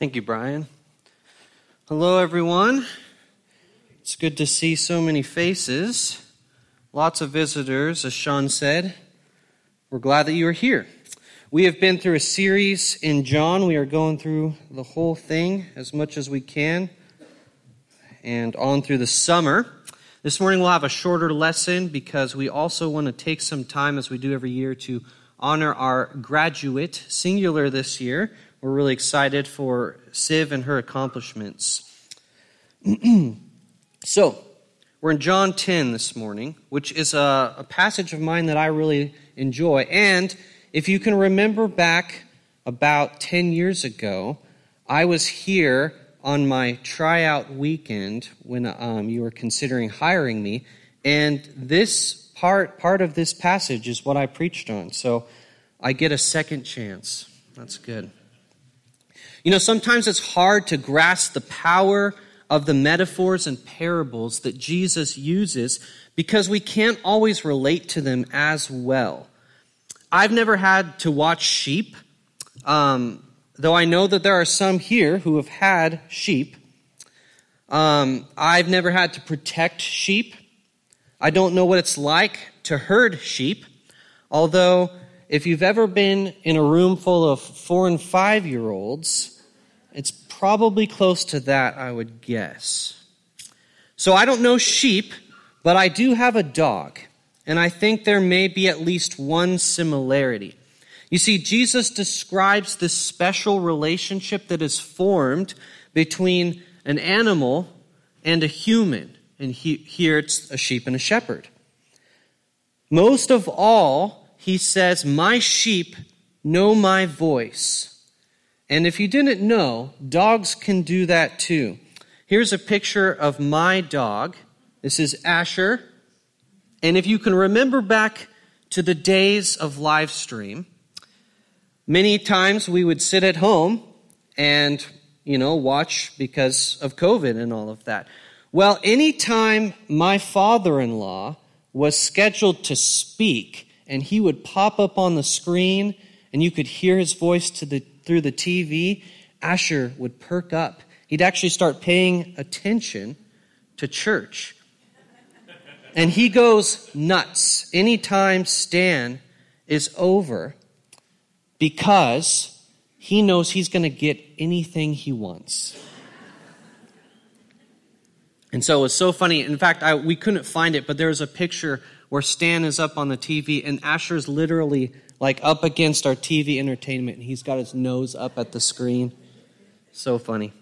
Thank you, Brian. Hello, everyone. It's good to see so many faces. Lots of visitors, as Sean said. We're glad that you are here. We have been through a series in John. We are going through the whole thing as much as we can and on through the summer. This morning we'll have a shorter lesson because we also want to take some time, as we do every year, to honor our graduate, singular this year. We're really excited for Siv and her accomplishments. so, we're in John 10 this morning, which is a, a passage of mine that I really enjoy. And if you can remember back about 10 years ago, I was here on my tryout weekend when um, you were considering hiring me, and this part part of this passage is what I preached on. So I get a second chance. That's good. You know, sometimes it's hard to grasp the power of the metaphors and parables that Jesus uses because we can't always relate to them as well. I've never had to watch sheep, um, though I know that there are some here who have had sheep. Um, I've never had to protect sheep. I don't know what it's like to herd sheep, although, if you've ever been in a room full of four and five year olds, it's probably close to that, I would guess. So I don't know sheep, but I do have a dog and I think there may be at least one similarity. You see, Jesus describes this special relationship that is formed between an animal and a human. And he, here it's a sheep and a shepherd. Most of all, he says, My sheep know my voice. And if you didn't know, dogs can do that too. Here's a picture of my dog. This is Asher. And if you can remember back to the days of live stream, many times we would sit at home and, you know, watch because of COVID and all of that. Well, anytime my father in law was scheduled to speak and he would pop up on the screen and you could hear his voice to the, through the TV, Asher would perk up. He'd actually start paying attention to church. And he goes nuts anytime Stan is over because he knows he's going to get anything he wants. And so it was so funny. In fact, I, we couldn't find it, but there was a picture where Stan is up on the TV and Asher's literally like up against our TV entertainment and he's got his nose up at the screen. So funny.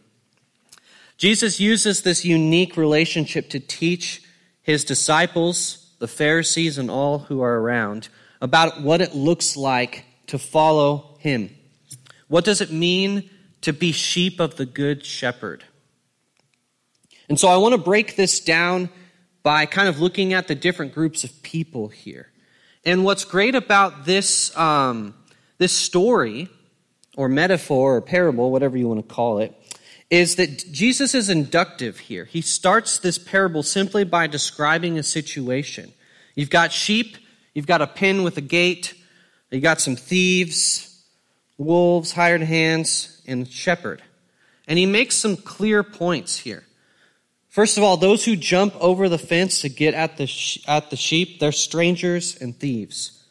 Jesus uses this unique relationship to teach his disciples, the Pharisees, and all who are around about what it looks like to follow him. What does it mean to be sheep of the good shepherd? And so I want to break this down by kind of looking at the different groups of people here. And what's great about this, um, this story, or metaphor, or parable, whatever you want to call it, is that Jesus is inductive here. He starts this parable simply by describing a situation. You've got sheep, you've got a pen with a gate, you got some thieves, wolves, hired hands, and shepherd. And he makes some clear points here. First of all, those who jump over the fence to get at the, at the sheep, they're strangers and thieves.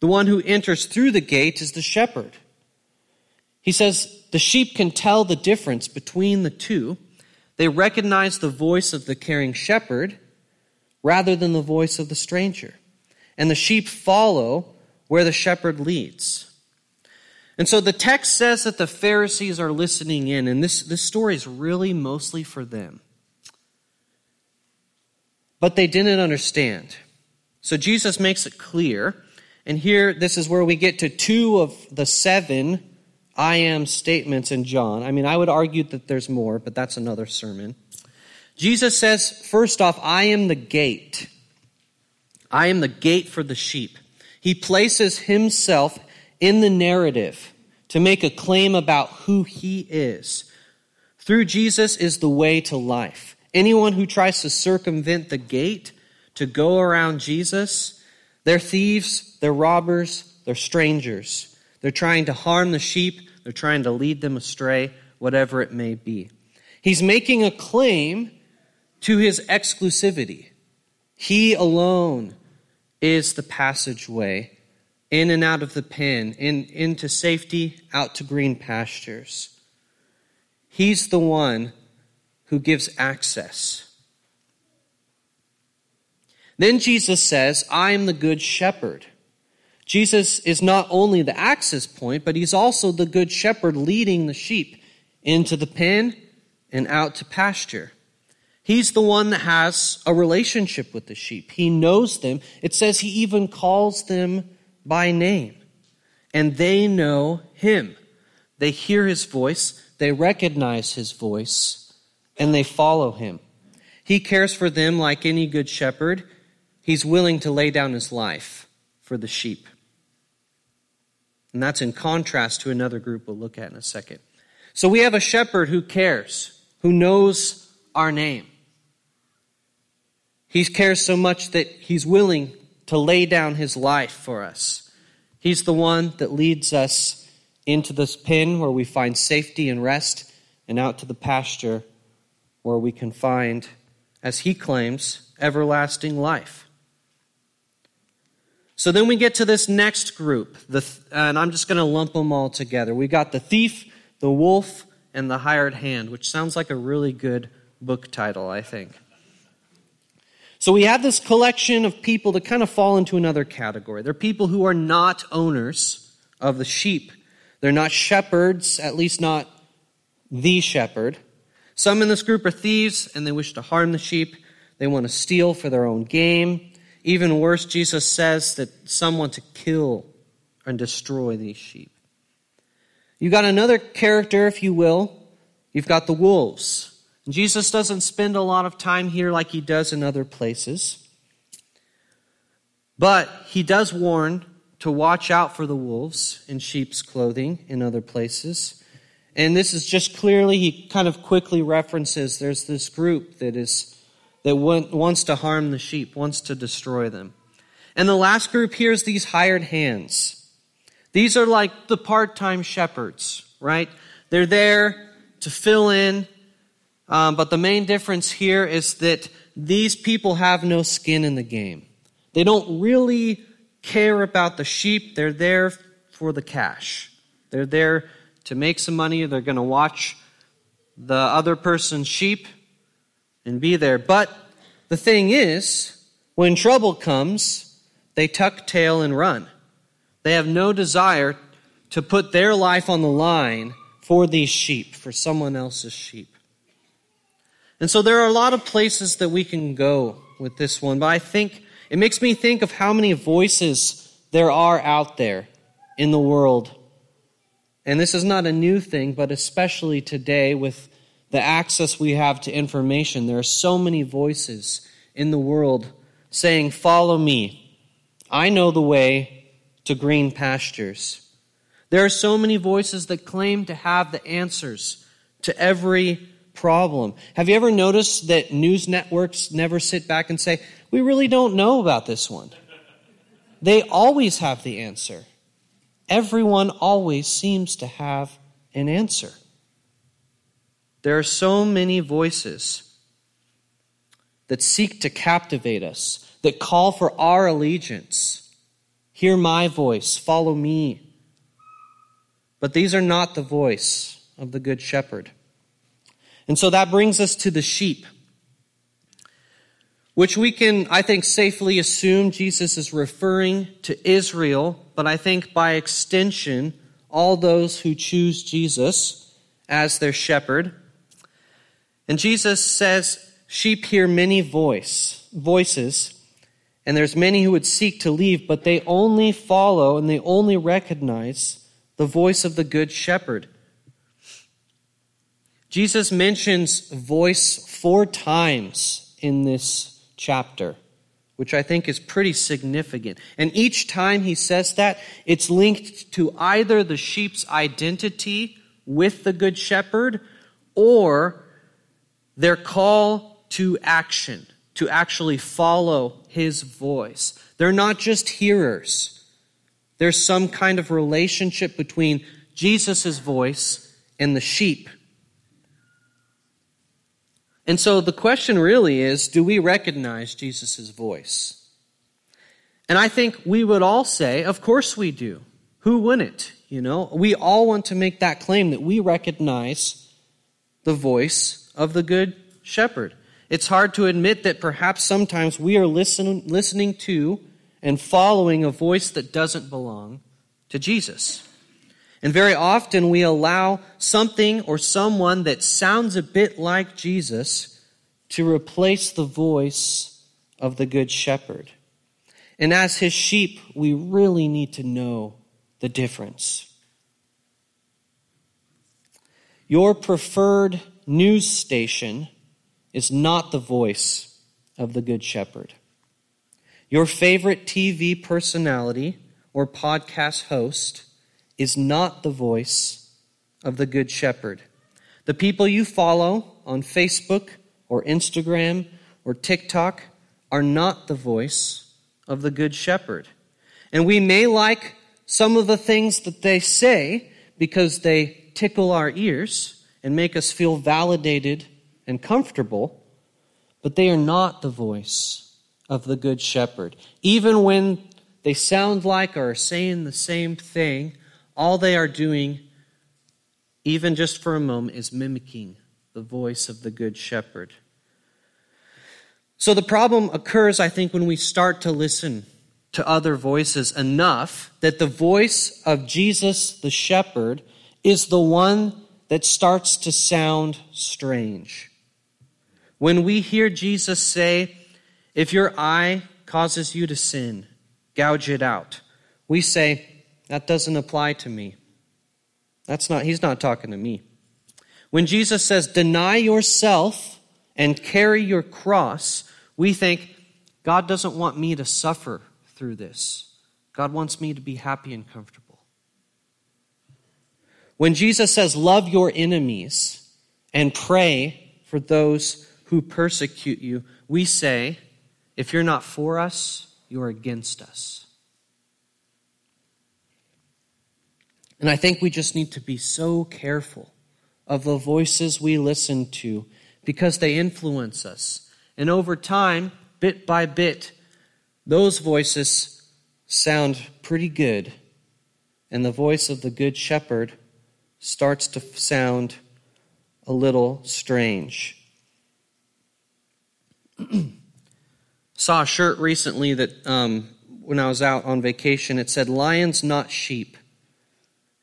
The one who enters through the gate is the shepherd. He says, the sheep can tell the difference between the two. They recognize the voice of the caring shepherd rather than the voice of the stranger. And the sheep follow where the shepherd leads. And so the text says that the Pharisees are listening in, and this, this story is really mostly for them. But they didn't understand. So Jesus makes it clear. And here, this is where we get to two of the seven I am statements in John. I mean, I would argue that there's more, but that's another sermon. Jesus says, first off, I am the gate. I am the gate for the sheep. He places himself in the narrative to make a claim about who he is. Through Jesus is the way to life. Anyone who tries to circumvent the gate to go around Jesus, they're thieves, they're robbers, they're strangers. They're trying to harm the sheep, they're trying to lead them astray, whatever it may be. He's making a claim to his exclusivity. He alone is the passageway in and out of the pen, in, into safety, out to green pastures. He's the one who gives access. Then Jesus says, I am the good shepherd. Jesus is not only the access point, but he's also the good shepherd leading the sheep into the pen and out to pasture. He's the one that has a relationship with the sheep. He knows them. It says he even calls them by name. And they know him. They hear his voice, they recognize his voice, and they follow him. He cares for them like any good shepherd. He's willing to lay down his life for the sheep. And that's in contrast to another group we'll look at in a second. So we have a shepherd who cares, who knows our name. He cares so much that he's willing to lay down his life for us. He's the one that leads us into this pen where we find safety and rest, and out to the pasture where we can find, as he claims, everlasting life. So then we get to this next group, the, and I'm just going to lump them all together. We got the thief, the wolf, and the hired hand, which sounds like a really good book title, I think. So we have this collection of people that kind of fall into another category. They're people who are not owners of the sheep. They're not shepherds, at least not the shepherd. Some in this group are thieves and they wish to harm the sheep. They want to steal for their own game. Even worse, Jesus says that some want to kill and destroy these sheep. You've got another character, if you will. You've got the wolves. Jesus doesn't spend a lot of time here like he does in other places. But he does warn to watch out for the wolves in sheep's clothing in other places. And this is just clearly, he kind of quickly references there's this group that is that wants to harm the sheep, wants to destroy them. And the last group here is these hired hands. These are like the part time shepherds, right? They're there to fill in um, but the main difference here is that these people have no skin in the game. They don't really care about the sheep. They're there for the cash. They're there to make some money. They're going to watch the other person's sheep and be there. But the thing is, when trouble comes, they tuck tail and run. They have no desire to put their life on the line for these sheep, for someone else's sheep. And so there are a lot of places that we can go with this one, but I think it makes me think of how many voices there are out there in the world. And this is not a new thing, but especially today with the access we have to information, there are so many voices in the world saying, Follow me. I know the way to green pastures. There are so many voices that claim to have the answers to every problem. Have you ever noticed that news networks never sit back and say, we really don't know about this one? They always have the answer. Everyone always seems to have an answer. There are so many voices that seek to captivate us, that call for our allegiance. Hear my voice, follow me. But these are not the voice of the Good Shepherd. And so that brings us to the sheep, which we can, I think, safely assume Jesus is referring to Israel, but I think by extension, all those who choose Jesus as their shepherd. And Jesus says, Sheep hear many voice, voices, and there's many who would seek to leave, but they only follow and they only recognize the voice of the good shepherd. Jesus mentions voice four times in this chapter, which I think is pretty significant. And each time he says that, it's linked to either the sheep's identity with the Good Shepherd or their call to action, to actually follow his voice. They're not just hearers. There's some kind of relationship between Jesus' voice and the sheep And so the question really is do we recognize Jesus' voice? And I think we would all say, of course we do. Who wouldn't? You know, we all want to make that claim that we recognize the voice of the Good Shepherd. It's hard to admit that perhaps sometimes we are listen, listening to and following a voice that doesn't belong to Jesus. And very often we allow something or someone that sounds a bit like Jesus to replace the voice of the Good Shepherd. And as his sheep, we really need to know the difference. Your preferred news station is not the voice of the Good Shepherd. Your favorite TV personality or podcast host is not the voice of the Good Shepherd. The people you follow on Facebook or Instagram or TikTok are not the voice of the Good Shepherd. And we may like some of the things that they say because they tickle our ears and make us feel validated and comfortable, but they are not the voice of the Good Shepherd. Even when they sound like or are saying the same thing, all they are doing, even just for a moment, is mimicking the voice of the Good Shepherd. So the problem occurs, I think, when we start to listen to other voices enough that the voice of Jesus the shepherd is the one that starts to sound strange. When we hear Jesus say, If your eye causes you to sin, gouge it out, we say, That doesn't apply to me. That's not, he's not talking to me. When Jesus says, Deny yourself and carry your cross, we think, God doesn't want me to suffer through this. God wants me to be happy and comfortable. When Jesus says, Love your enemies and pray for those who persecute you, we say, if you're not for us, you're against us. And I think we just need to be so careful of the voices we listen to because they influence us. And over time, bit by bit, those voices sound pretty good. And the voice of the Good Shepherd starts to sound a little strange. Saw a shirt recently that um, when I was out on vacation, it said lions, not sheep.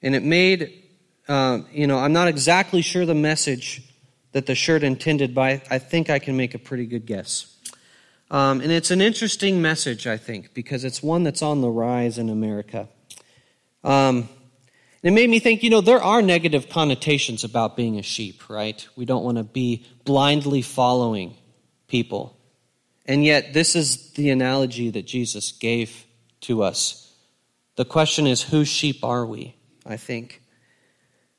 And it made, uh, you know, I'm not exactly sure the message that the shirt intended, but I, think I can make a pretty good guess. Um, and it's an interesting message, I think, because it's one that's on the rise in America. Um, it made me think, you know, there are negative connotations about being a sheep, right? We don't want to be blindly following people. And yet, this is the analogy that Jesus gave to us. The question is, whose sheep are we? I think.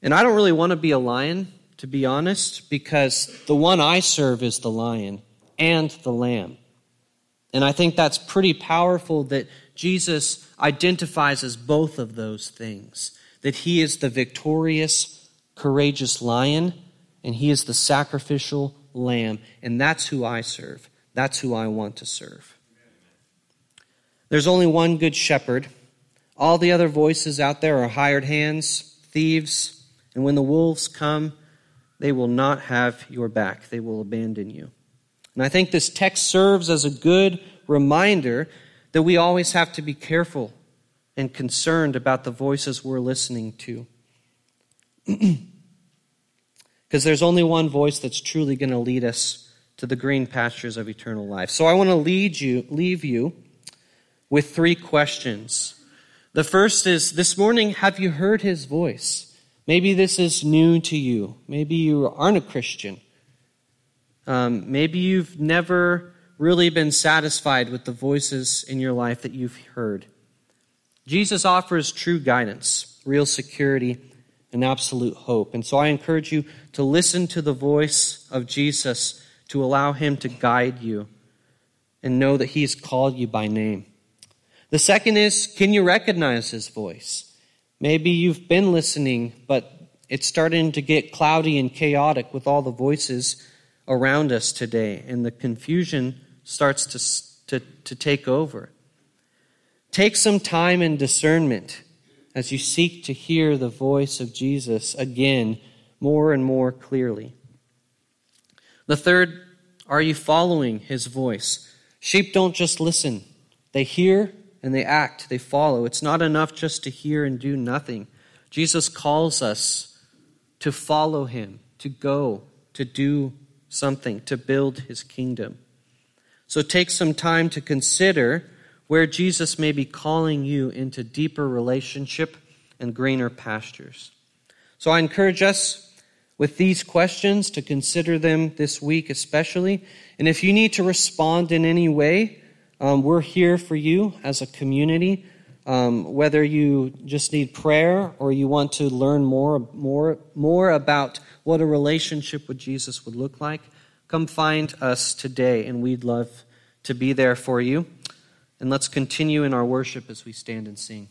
And I don't really want to be a lion, to be honest, because the one I serve is the lion and the lamb. And I think that's pretty powerful that Jesus identifies as both of those things that he is the victorious, courageous lion, and he is the sacrificial lamb. And that's who I serve. That's who I want to serve. There's only one good shepherd. All the other voices out there are hired hands, thieves, and when the wolves come, they will not have your back. They will abandon you. And I think this text serves as a good reminder that we always have to be careful and concerned about the voices we're listening to. Because there's only one voice that's truly going to lead us to the green pastures of eternal life. So I want to lead you, leave you with three questions. The first is this morning, have you heard his voice? Maybe this is new to you. Maybe you aren't a Christian. Um, maybe you've never really been satisfied with the voices in your life that you've heard. Jesus offers true guidance, real security, and absolute hope. And so I encourage you to listen to the voice of Jesus to allow Him to guide you and know that He's called you by name. The second is can you recognize His voice? Maybe you've been listening, but it's starting to get cloudy and chaotic with all the voices around us today, and the confusion starts to, to, to take over. Take some time and discernment as you seek to hear the voice of Jesus again more and more clearly. The third, are you following his voice? Sheep don't just listen, they hear and they act, they follow. It's not enough just to hear and do nothing. Jesus calls us to follow him, to go, to do something, to build his kingdom. So take some time to consider where Jesus may be calling you into deeper relationship and greener pastures. So I encourage us with these questions to consider them this week, especially. And if you need to respond in any way, um, we're here for you as a community. Um, whether you just need prayer or you want to learn more, more, more about what a relationship with Jesus would look like, come find us today, and we'd love to be there for you. And let's continue in our worship as we stand and sing.